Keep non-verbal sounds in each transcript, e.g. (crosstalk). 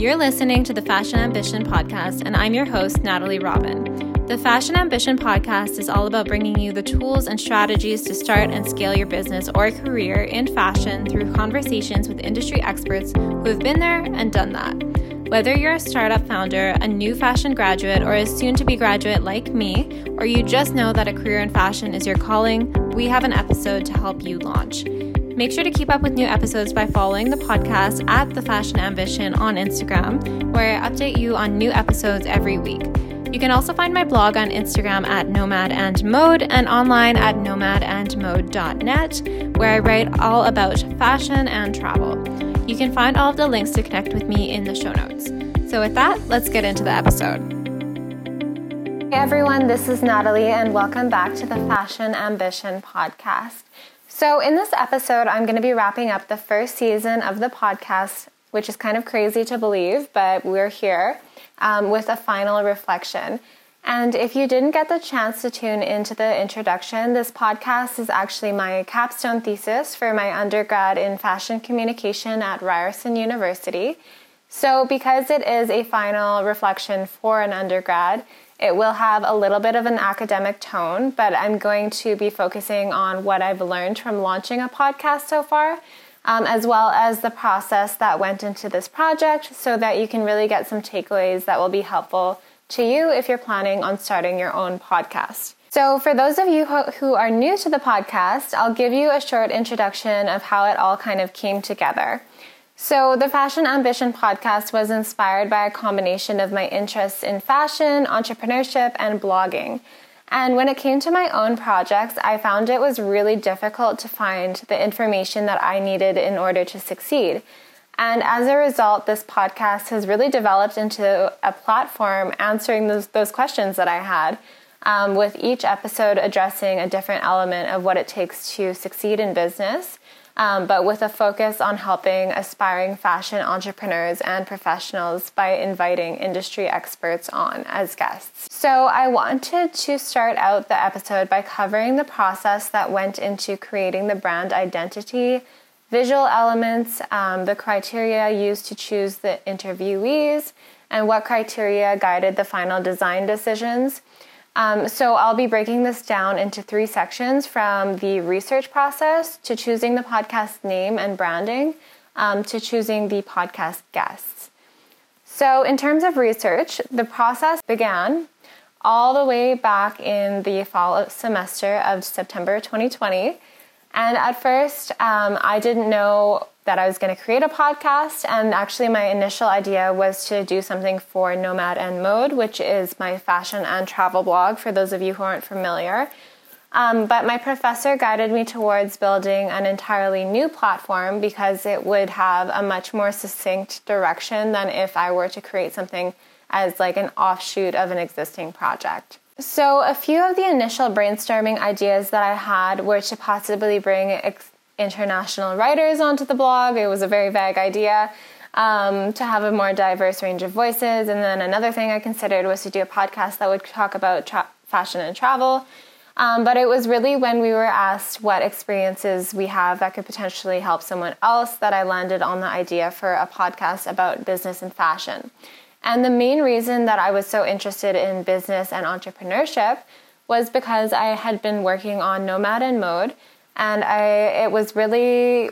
You're listening to the Fashion Ambition podcast, and I'm your host, Natalie Robin. The Fashion Ambition podcast is all about bringing you the tools and strategies to start and scale your business or career in fashion through conversations with industry experts who have been there and done that. Whether you're a startup founder, a new fashion graduate, or a soon to be graduate like me, or you just know that a career in fashion is your calling, we have an episode to help you launch. Make sure to keep up with new episodes by following the podcast at The Fashion Ambition on Instagram, where I update you on new episodes every week. You can also find my blog on Instagram at Nomade and Mode and online at nomadeandmode.net, where I write all about fashion and travel. You can find all of the links to connect with me in the show notes. So, with that, let's get into the episode. Hey everyone, this is Natalie, and welcome back to the Fashion Ambition podcast. So, in this episode, I'm going to be wrapping up the first season of the podcast, which is kind of crazy to believe, but we're here um, with a final reflection. And if you didn't get the chance to tune into the introduction, this podcast is actually my capstone thesis for my undergrad in fashion communication at Ryerson University. So, because it is a final reflection for an undergrad, it will have a little bit of an academic tone, but I'm going to be focusing on what I've learned from launching a podcast so far, um, as well as the process that went into this project, so that you can really get some takeaways that will be helpful to you if you're planning on starting your own podcast. So, for those of you who are new to the podcast, I'll give you a short introduction of how it all kind of came together. So, the Fashion Ambition podcast was inspired by a combination of my interests in fashion, entrepreneurship, and blogging. And when it came to my own projects, I found it was really difficult to find the information that I needed in order to succeed. And as a result, this podcast has really developed into a platform answering those, those questions that I had, um, with each episode addressing a different element of what it takes to succeed in business um, but with a focus on helping aspiring fashion entrepreneurs and professionals by inviting industry experts on as guests. So, I wanted to start out the episode by covering the process that went into creating the brand identity, visual elements, um, the criteria used to choose the interviewees, and what criteria guided the final design decisions. Um, so I'll be breaking this down into three sections from the research process to choosing the podcast name and branding um, to choosing the podcast guests. So, in terms of research, the process began all the way back in the fall semester of September 2020. And at first, um, I didn't know that I was going to create a podcast. And actually, my initial idea was to do something for Nomade and Mode, which is my fashion and travel blog for those of you who aren't familiar. Um, but my professor guided me towards building an entirely new platform because it would have a much more succinct direction than if I were to create something as like an offshoot of an existing project. So, a few of the initial brainstorming ideas that I had were to possibly bring ex- international writers onto the blog. It was a very vague idea. Um, to have a more diverse range of voices. And then another thing I considered was to do a podcast that would talk about tra- fashion and travel. Um, but it was really when we were asked what experiences we have that could potentially help someone else that I landed on the idea for a podcast about business and fashion. And the main reason that I was so interested in business and entrepreneurship was because I had been working on Nomade and Mode, and I it was really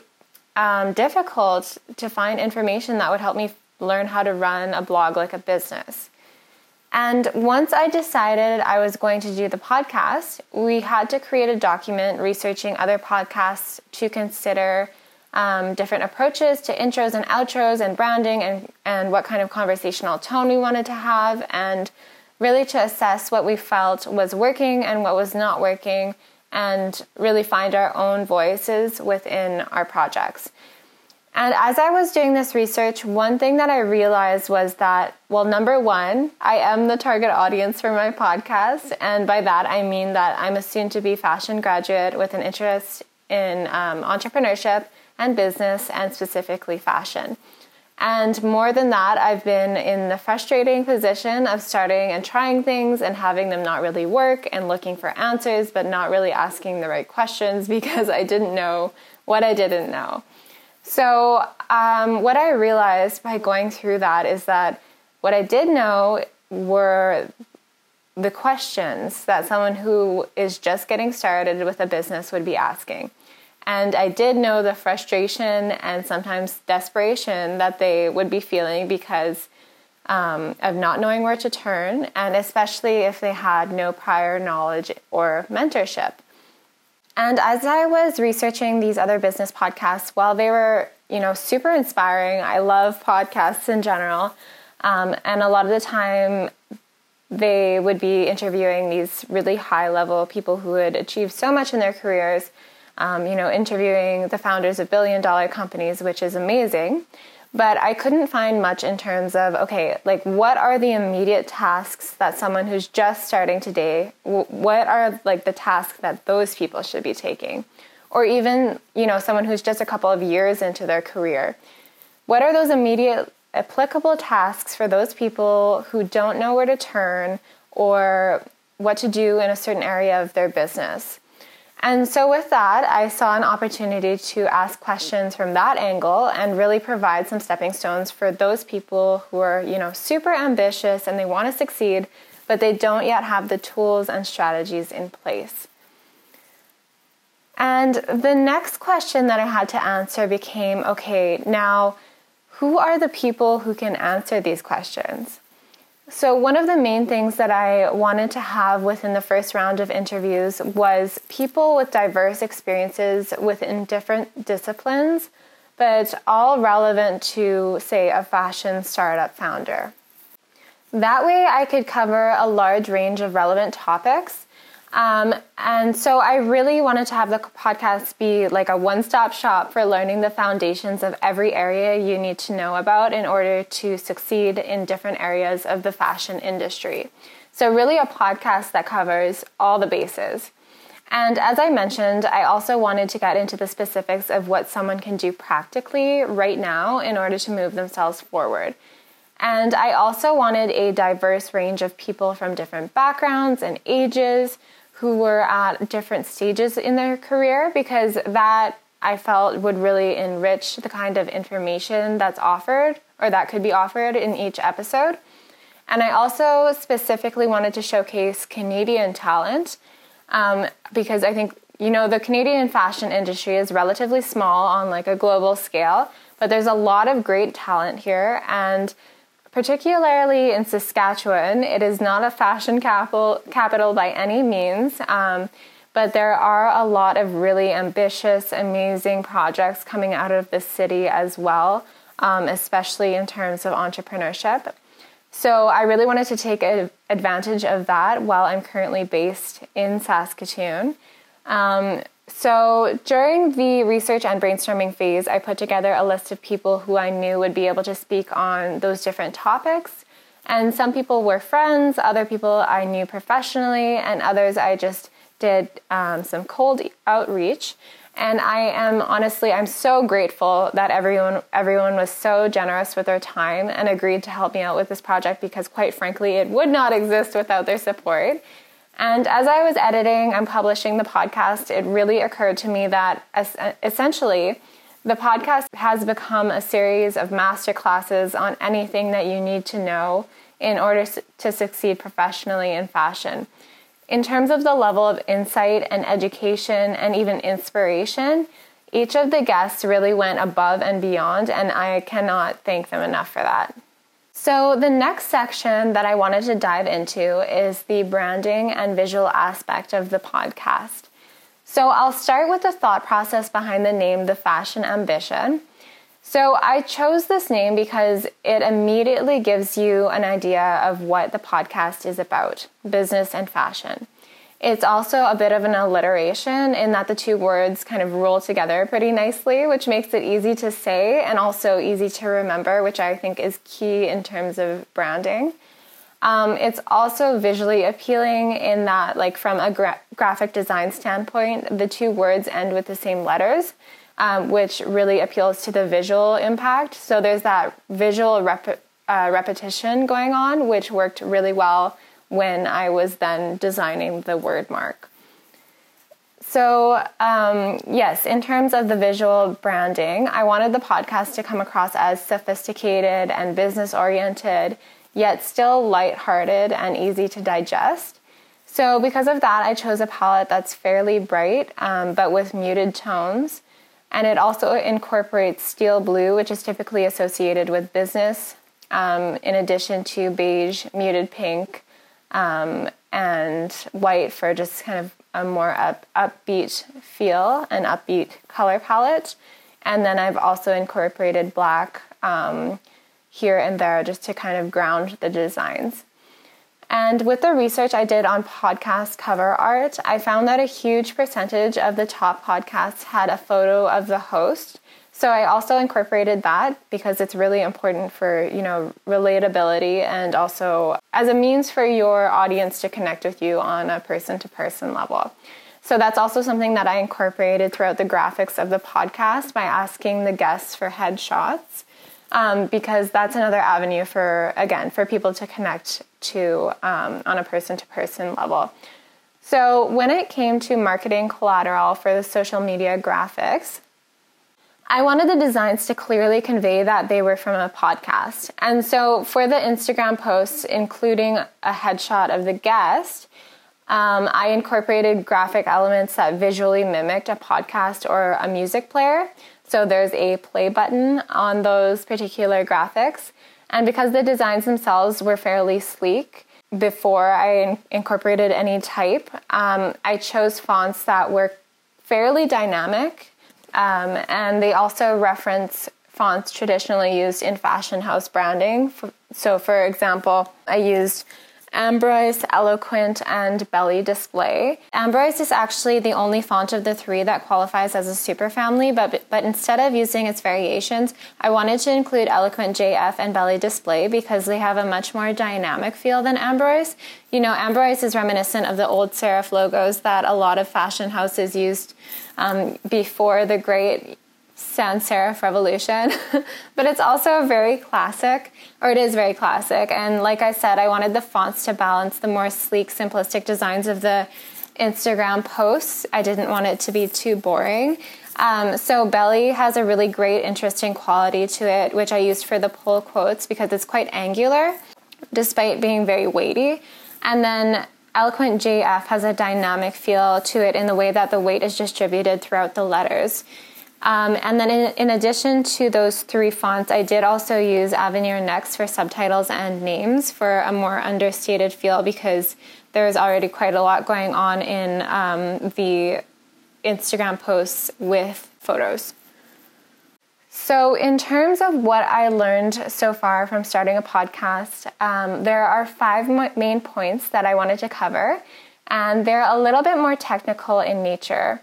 um, difficult to find information that would help me learn how to run a blog like a business. And once I decided I was going to do the podcast, we had to create a document researching other podcasts to consider um, different approaches to intros and outros and branding and, and what kind of conversational tone we wanted to have, and really to assess what we felt was working and what was not working, and really find our own voices within our projects. And as I was doing this research, one thing that I realized was that, well, number one, I am the target audience for my podcast. And by that, I mean that I'm a soon to be fashion graduate with an interest in um, entrepreneurship and business and specifically fashion. And more than that, I've been in the frustrating position of starting and trying things and having them not really work and looking for answers, but not really asking the right questions (laughs) because I didn't know what I didn't know. So, um, what I realized by going through that is that what I did know were the questions that someone who is just getting started with a business would be asking. And I did know the frustration and sometimes desperation that they would be feeling because um, of not knowing where to turn, and especially if they had no prior knowledge or mentorship. And as I was researching these other business podcasts, while they were, you know, super inspiring, I love podcasts in general. Um, and a lot of the time, they would be interviewing these really high level people who had achieved so much in their careers, um, you know, interviewing the founders of billion dollar companies, which is amazing. But I couldn't find much in terms of, okay, like what are the immediate tasks that someone who's just starting today, what are like the tasks that those people should be taking? Or even, you know, someone who's just a couple of years into their career. What are those immediate applicable tasks for those people who don't know where to turn or what to do in a certain area of their business. And so, with that, I saw an opportunity to ask questions from that angle and really provide some stepping stones for those people who are, you know, super ambitious and they want to succeed, but they don't yet have the tools and strategies in place. And the next question that I had to answer became okay, now who are the people who can answer these questions? So, one of the main things that I wanted to have within the first round of interviews was people with diverse experiences within different disciplines, but all relevant to, say, a fashion startup founder. That way, I could cover a large range of relevant topics um, and so I really wanted to have the podcast be like a one stop shop for learning the foundations of every area you need to know about in order to succeed in different areas of the fashion industry. So, really, a podcast that covers all the bases. And as I mentioned, I also wanted to get into the specifics of what someone can do practically right now in order to move themselves forward. And I also wanted a diverse range of people from different backgrounds and ages who were at different stages in their career because that I felt would really enrich the kind of information that's offered or that could be offered in each episode. And I also specifically wanted to showcase Canadian talent um, because I think, you know, the Canadian fashion industry is relatively small on like a global scale, but there's a lot of great talent here. And particularly in Saskatchewan. It is not a fashion capital, capital by any means, um, but there are a lot of really ambitious, amazing projects coming out of the city as well, um, especially in terms of entrepreneurship. So I really wanted to take advantage of that while I'm currently based in Saskatoon. Um, so during the research and brainstorming phase, I put together a list of people who I knew would be able to speak on those different topics. And some people were friends, other people I knew professionally, and others I just did um, some cold outreach. And I am honestly, I'm so grateful that everyone everyone was so generous with their time and agreed to help me out with this project because, quite frankly, it would not (laughs) exist without their support. And as I was editing and publishing the podcast, it really occurred to me that essentially the podcast has become a series of master classes on anything that you need to know in order to succeed professionally in fashion. In terms of the level of insight and education and even inspiration, each of the guests really went above and beyond, and I cannot thank them enough for that. So, the next section that I wanted to dive into is the branding and visual aspect of the podcast. So, I'll start with the thought process behind the name The Fashion Ambition. So, I chose this name because it immediately gives you an idea of what the podcast is about business and fashion. It's also a bit of an alliteration in that the two words kind of roll together pretty nicely, which makes it easy to say and also easy to remember, which I think is key in terms of branding. Um, it's also visually appealing in that, like, from a gra- graphic design standpoint, the two words end with the same letters, um, which really appeals to the visual impact. So there's that visual rep- uh, repetition going on, which worked really well when I was then designing the word mark. So, um, yes, in terms of the visual branding, I wanted the podcast to come across as sophisticated and business oriented, yet still light-hearted and easy to digest. So, because of that, I chose a palette that's fairly bright um, but with muted tones. And it also incorporates steel blue, which is typically associated with business, um, in addition to beige, muted pink, um, and white for just kind of a more up, upbeat feel and upbeat color palette. And then I've also incorporated black um, here and there just to kind of ground the designs. And with the research I did on podcast cover art, I found that a huge percentage of the top podcasts had a photo of the host. So I also incorporated that because it's really important for, you know, relatability and also as a means for your audience to connect with you on a person to person level. So that's also something that I incorporated throughout the graphics of the podcast by asking the guests for headshots um, because that's another avenue for again for people to connect to um, on a person to person level. So when it came to marketing collateral for the social media graphics, I wanted the designs to clearly convey that they were from a podcast. And so for the Instagram posts, including a headshot of the guest, um, I incorporated graphic elements that visually mimicked a podcast or a music player. So there's a play button on those particular graphics. And because the designs themselves were fairly sleek, before I in- incorporated any type, um, I chose fonts that were fairly dynamic. Um, and they also reference fonts traditionally used in fashion house branding. So, for example, I used Ambroise, Eloquent, and Bely Display. Ambroise is actually the only font of the three that qualifies as a superfamily, but, but instead of using its variations, I wanted to include Eloquent JF and Bely Display because they have a much more dynamic feel than Ambroise. You know, Ambroise is reminiscent of the old serif logos that a lot of fashion houses used um, before the great sans serif revolution, (laughs) but it's also very classic, or it is very classic. And like I said, I wanted the fonts to balance the more sleek, simplistic designs of the Instagram posts. I didn't want it to be too boring. Um, so Bely has a really great, interesting quality to it, which I used for the pull quotes because it's quite angular, despite being very weighty. And then Eloquent JF has a dynamic feel to it in the way that the weight is distributed throughout the letters. Um, and then in, in, addition to those three fonts, I did also use Avenir Next for subtitles and names for a more understated feel because there's already quite a lot going on in um, the Instagram posts with photos. So, in terms of what I learned so far from starting a podcast, um, there are five main points that I wanted to cover, and they're a little bit more technical in nature.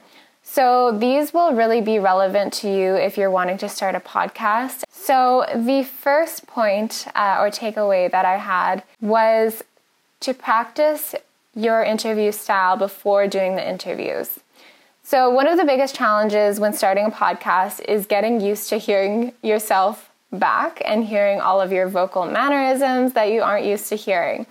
So, these will really be relevant to you if you're wanting to start a podcast. So, the first point uh, or takeaway that I had was to practice your interview style before doing the interviews. So, one of the biggest challenges when starting a podcast is getting used to hearing yourself back and hearing all of your vocal mannerisms that you aren't used to hearing.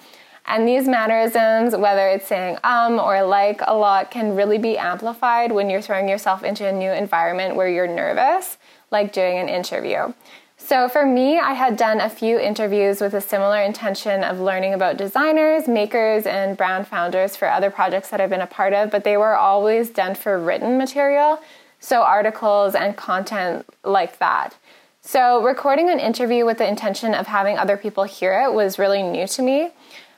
And these mannerisms, whether it's saying um or like a lot, can really be amplified when you're throwing yourself into a new environment where you're nervous, like doing an interview. So for me, I had done a few interviews with a similar intention of learning about designers, makers, and brand founders for other projects that I've been a part of, but they were always done for written material, so articles and content like that. So recording an interview with the intention of having other people hear it was really new to me.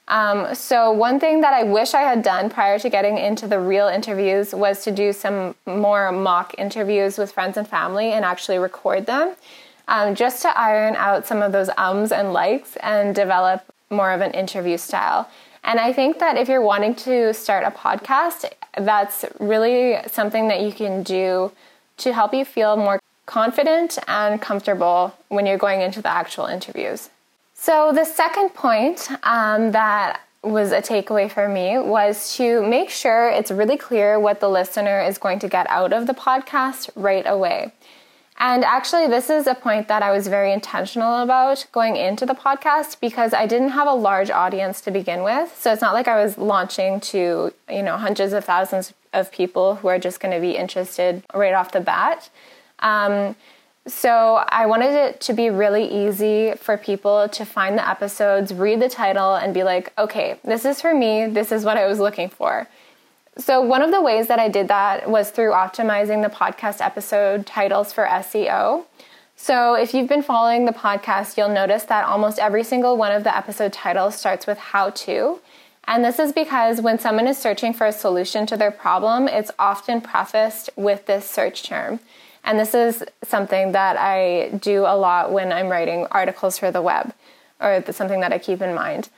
Um, so, one thing that I wish I had done prior to getting into the real interviews was to do some more mock interviews with friends and family and actually record them um, just to iron out some of those ums and likes and develop more of an interview style. And I think that if you're wanting to start a podcast, that's really something that you can do to help you feel more confident and comfortable when you're going into the actual interviews. So, the second point um, that was a takeaway for me was to make sure it's really clear what the listener is going to get out of the podcast right away. And actually, this is a point that I was very intentional about going into the podcast because I didn't have a large audience to begin with. So it's not like I was launching to, you know, hundreds of thousands of people who are just going to be interested right off the bat. Um, so I wanted it to be really easy for people to find the episodes, read the title, and be like, okay, this is for me. This is what I was looking for. So, one of the ways that I did that was through optimizing the podcast episode titles for SEO. So, if you've been following the podcast, you'll notice that almost every single one of the episode titles starts with how to. And this is because when someone is searching for a solution to their problem, it's often prefaced with this search term. And this is something that I do a lot when I'm writing articles for the web, or something that I keep in mind.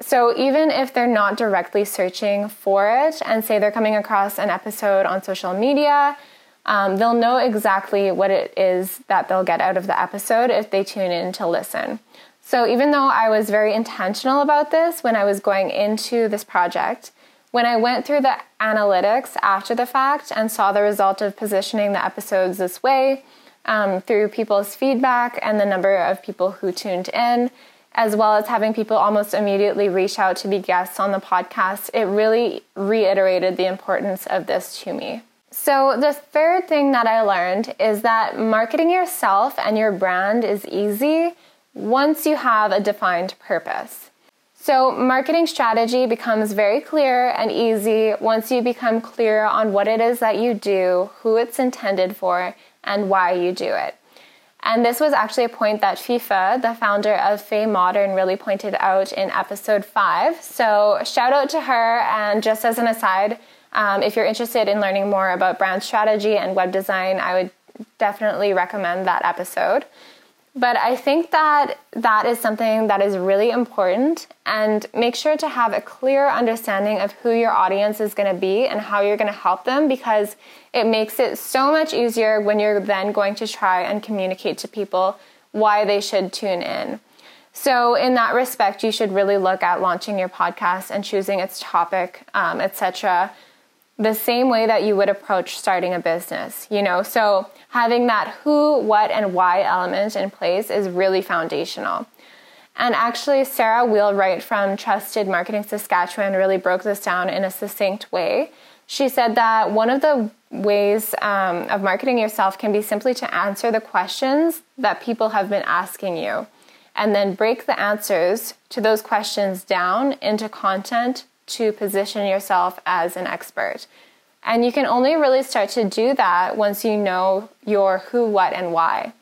So even if they're not directly searching for it and say they're coming across an episode on social media, um, they'll know exactly what it is that they'll get out of the episode if they tune in to listen. So even though I was very intentional about this when I was going into this project, when I went through the analytics after the fact and saw the result of positioning the episodes this way um, through people's feedback and the number of people who tuned in, as well as having people almost immediately reach out to be guests on the podcast, it really reiterated the importance of this to me. So, the third thing that I learned is that marketing yourself and your brand is easy once you have a defined purpose. So, marketing strategy becomes very clear and easy once you become clear on what it is that you do, who it's intended for, and why you do it. And this was actually a point that Fifa, the founder of Faye Modern, really pointed out in episode five. So, shout out to her. And just as an aside, um, if you're interested in learning more about brand strategy and web design, I would definitely recommend that episode. But I think that that is something that is really important and make sure to have a clear understanding of who your audience is going to be and how you're going to help them because it makes it so much easier when you're then going to try and communicate to people why they should tune in. So, in that respect, you should really look at launching your podcast and choosing its topic, um, etc the same way that you would approach starting a business, you know? So having that who, what, and why element in place is really foundational. And actually, Sarah Wheelwright from Trusted Marketing Saskatchewan really broke this down in a succinct way. She said that one of the ways um, of marketing yourself can be simply to answer the questions that people have been asking you and then break the answers to those questions down into content to position yourself as an expert. And you can only really start to do that once you know your who, what, and why.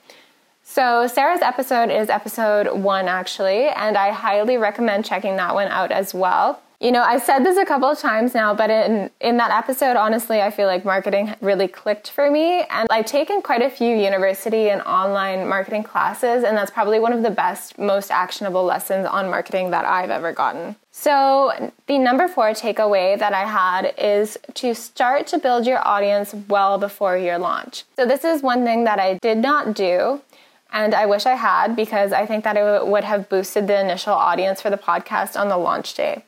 So, Sarah's episode is episode one, actually, and I highly recommend checking that one out as well. You know, I've said this a couple of times now, but in in that episode, honestly, I feel like marketing really clicked for me, and I've taken quite a few university and online marketing classes, and that's probably one of the best, most actionable lessons on marketing that I've ever gotten. So, the number 4 takeaway that I had is to start to build your audience well before your launch. So, this is one thing that I did not do and I wish I had because I think that it would have boosted the initial audience for the podcast on the launch day.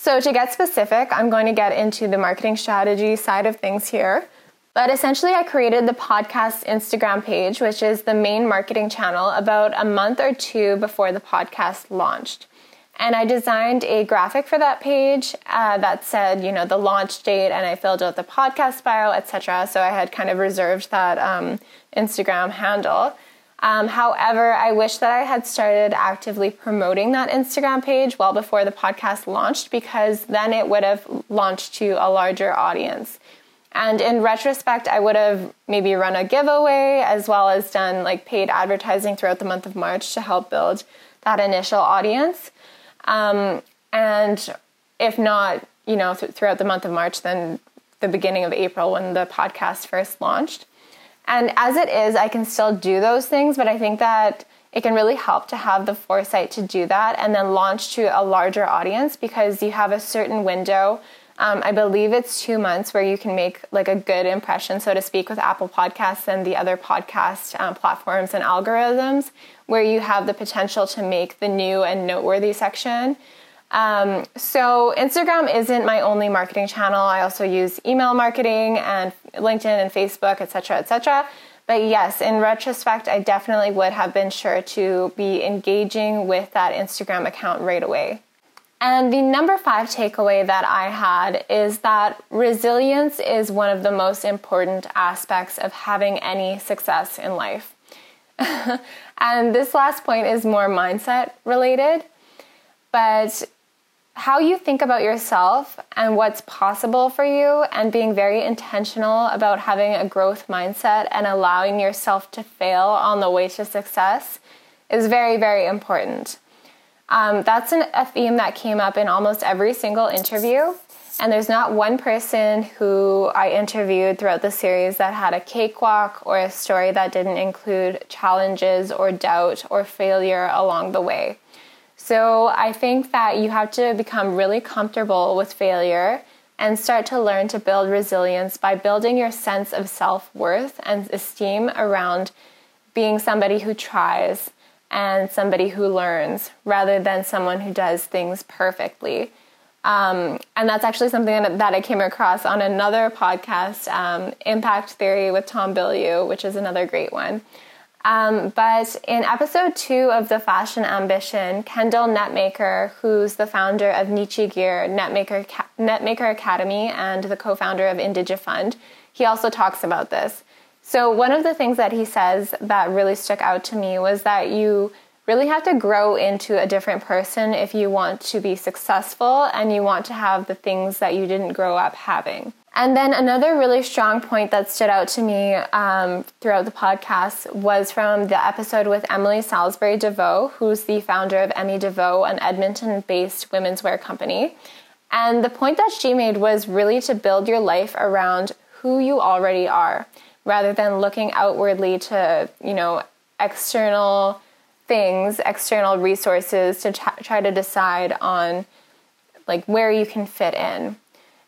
So, to get specific, I'm going to get into the marketing strategy side of things here. But essentially, I created the podcast Instagram page, which is the main marketing channel, about a month or two before the podcast launched. And I designed a graphic for that page uh, that said, you know, the launch date, and I filled out the podcast bio, etc. So I had kind of reserved that um, Instagram handle. Um, however, I wish that I had started actively promoting that Instagram page well before the podcast launched because then it would have launched to a larger audience. And in retrospect, I would have maybe run a giveaway as well as done like paid advertising throughout the month of March to help build that initial audience. Um, and if not, you know, th- throughout the month of March, then the beginning of April when the podcast first launched. And as it is, I can still do those things, but I think that it can really help to have the foresight to do that and then launch to a larger audience because you have a certain window. Um, I believe it's two months where you can make like a good impression, so to speak, with Apple Podcasts and the other podcast um, platforms and algorithms, where you have the potential to make the new and noteworthy section Um, so Instagram isn't my only marketing channel. I also use email marketing and LinkedIn and Facebook, etc., etc. But yes, in retrospect, I definitely would have been sure to be engaging with that Instagram account right away. And the number five takeaway that I had is that resilience is one of the most important aspects of having any success in life. (laughs) and this last point is more mindset related, but how you think about yourself and what's possible for you, and being very intentional about having a growth mindset and allowing yourself to fail on the way to success is very, very important. Um, that's an, a theme that came up in almost every single interview. And there's not one person who I interviewed throughout the series that had a cakewalk or a story that didn't include challenges or doubt or failure along the way. So I think that you have to become really comfortable with failure and start to learn to build resilience by building your sense of self worth and esteem around being somebody who tries and somebody who learns rather than someone who does things perfectly. Um, and that's actually something that, I came across on another podcast, um, Impact Theory with Tom Bilyeu, which is another great one. Um, but in episode two of The Fashion Ambition, Kendal Netmaker, who's the founder of Neechie Gear, Netmaker, Netmaker Academy, and the co founder of Indigifund, he also talks about this. So, one of the things that he says that really stuck out to me was that you really have to grow into a different person if you want to be successful and you want to have the things that you didn't grow up having. And then another really strong point that stood out to me um, throughout the podcast was from the episode with Emily Salisbury DeVoe, who's the founder of Emmy DeVoe, an Edmonton based women's wear company. And the point that she made was really to build your life around who you already are rather than looking outwardly to, you know, external things, external resources to t- try to decide on like where you can fit in.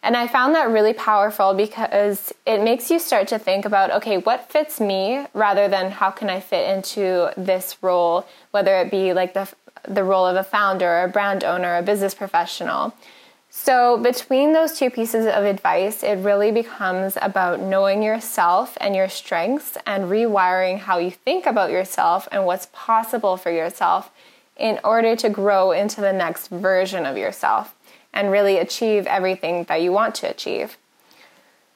And I found that really powerful because it makes you start to think about okay, what fits me rather than how can I fit into this role, whether it be like the the role of a founder, or a brand owner, a business professional. So, between those two pieces of advice, it really becomes about knowing yourself and your strengths and rewiring how you think about yourself and what's possible for yourself in order to grow into the next version of yourself and really achieve everything that you want to achieve.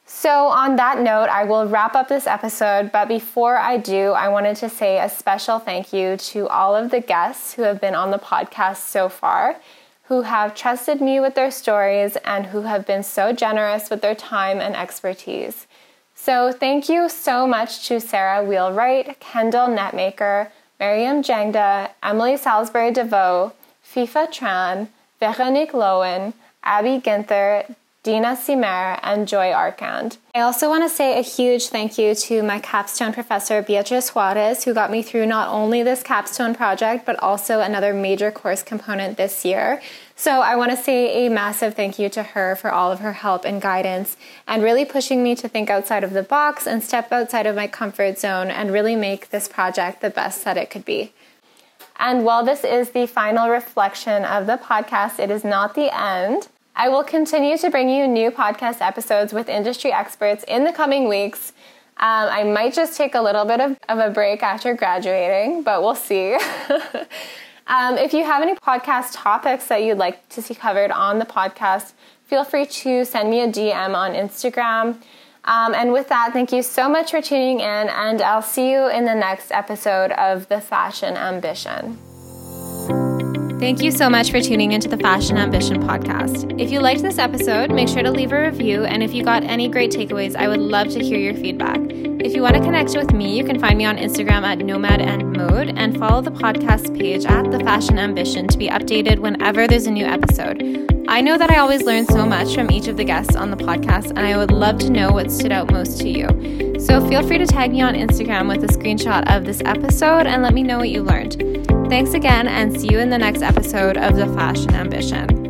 So, on that note, I will wrap up this episode. But before I do, I wanted to say a special thank you to all of the guests who have been on the podcast so far who have trusted me with their stories and who have been so generous with their time and expertise. So, thank you so much to Sarah Wheelwright, Kendal Netmaker, Miriam Jangda, Emily Salisbury DeVoe, FIFA Tran, Veronique Lowen, Abby Ginther, Dina Simer, and Joy Arkand. I also want to say a huge thank you to my capstone professor, Beatrice Juarez, who got me through not only this capstone project, but also another major course component this year. So I want to say a massive thank you to her for all of her help and guidance and really pushing me to think outside of the box and step outside of my comfort zone and really make this project the best that it could be. And while this is the final reflection of the podcast, it is not the end. I will continue to bring you new podcast episodes with industry experts in the coming weeks. Um, I might just take a little bit of, of a break after graduating, but we'll see. (laughs) um, if you have any podcast topics that you'd like to see covered on the podcast, feel free to send me a DM on Instagram. Um, and with that, thank you so much for tuning in, and I'll see you in the next episode of The Fashion Ambition. Thank you so much for tuning into the Fashion Ambition podcast. If you liked this episode, make sure to leave a review, and if you got any great takeaways, I would love to hear your feedback. If you want to connect with me, you can find me on Instagram at Nomade and Mode and follow the podcast page at The Fashion Ambition to be updated whenever there's a new episode. I know that I always learn so much from each of the guests on the podcast, and I would love to know what stood out most to you. So feel free to tag me on Instagram with a screenshot of this episode and let me know what you learned. Thanks again, and see you in the next episode of The Fashion Ambition.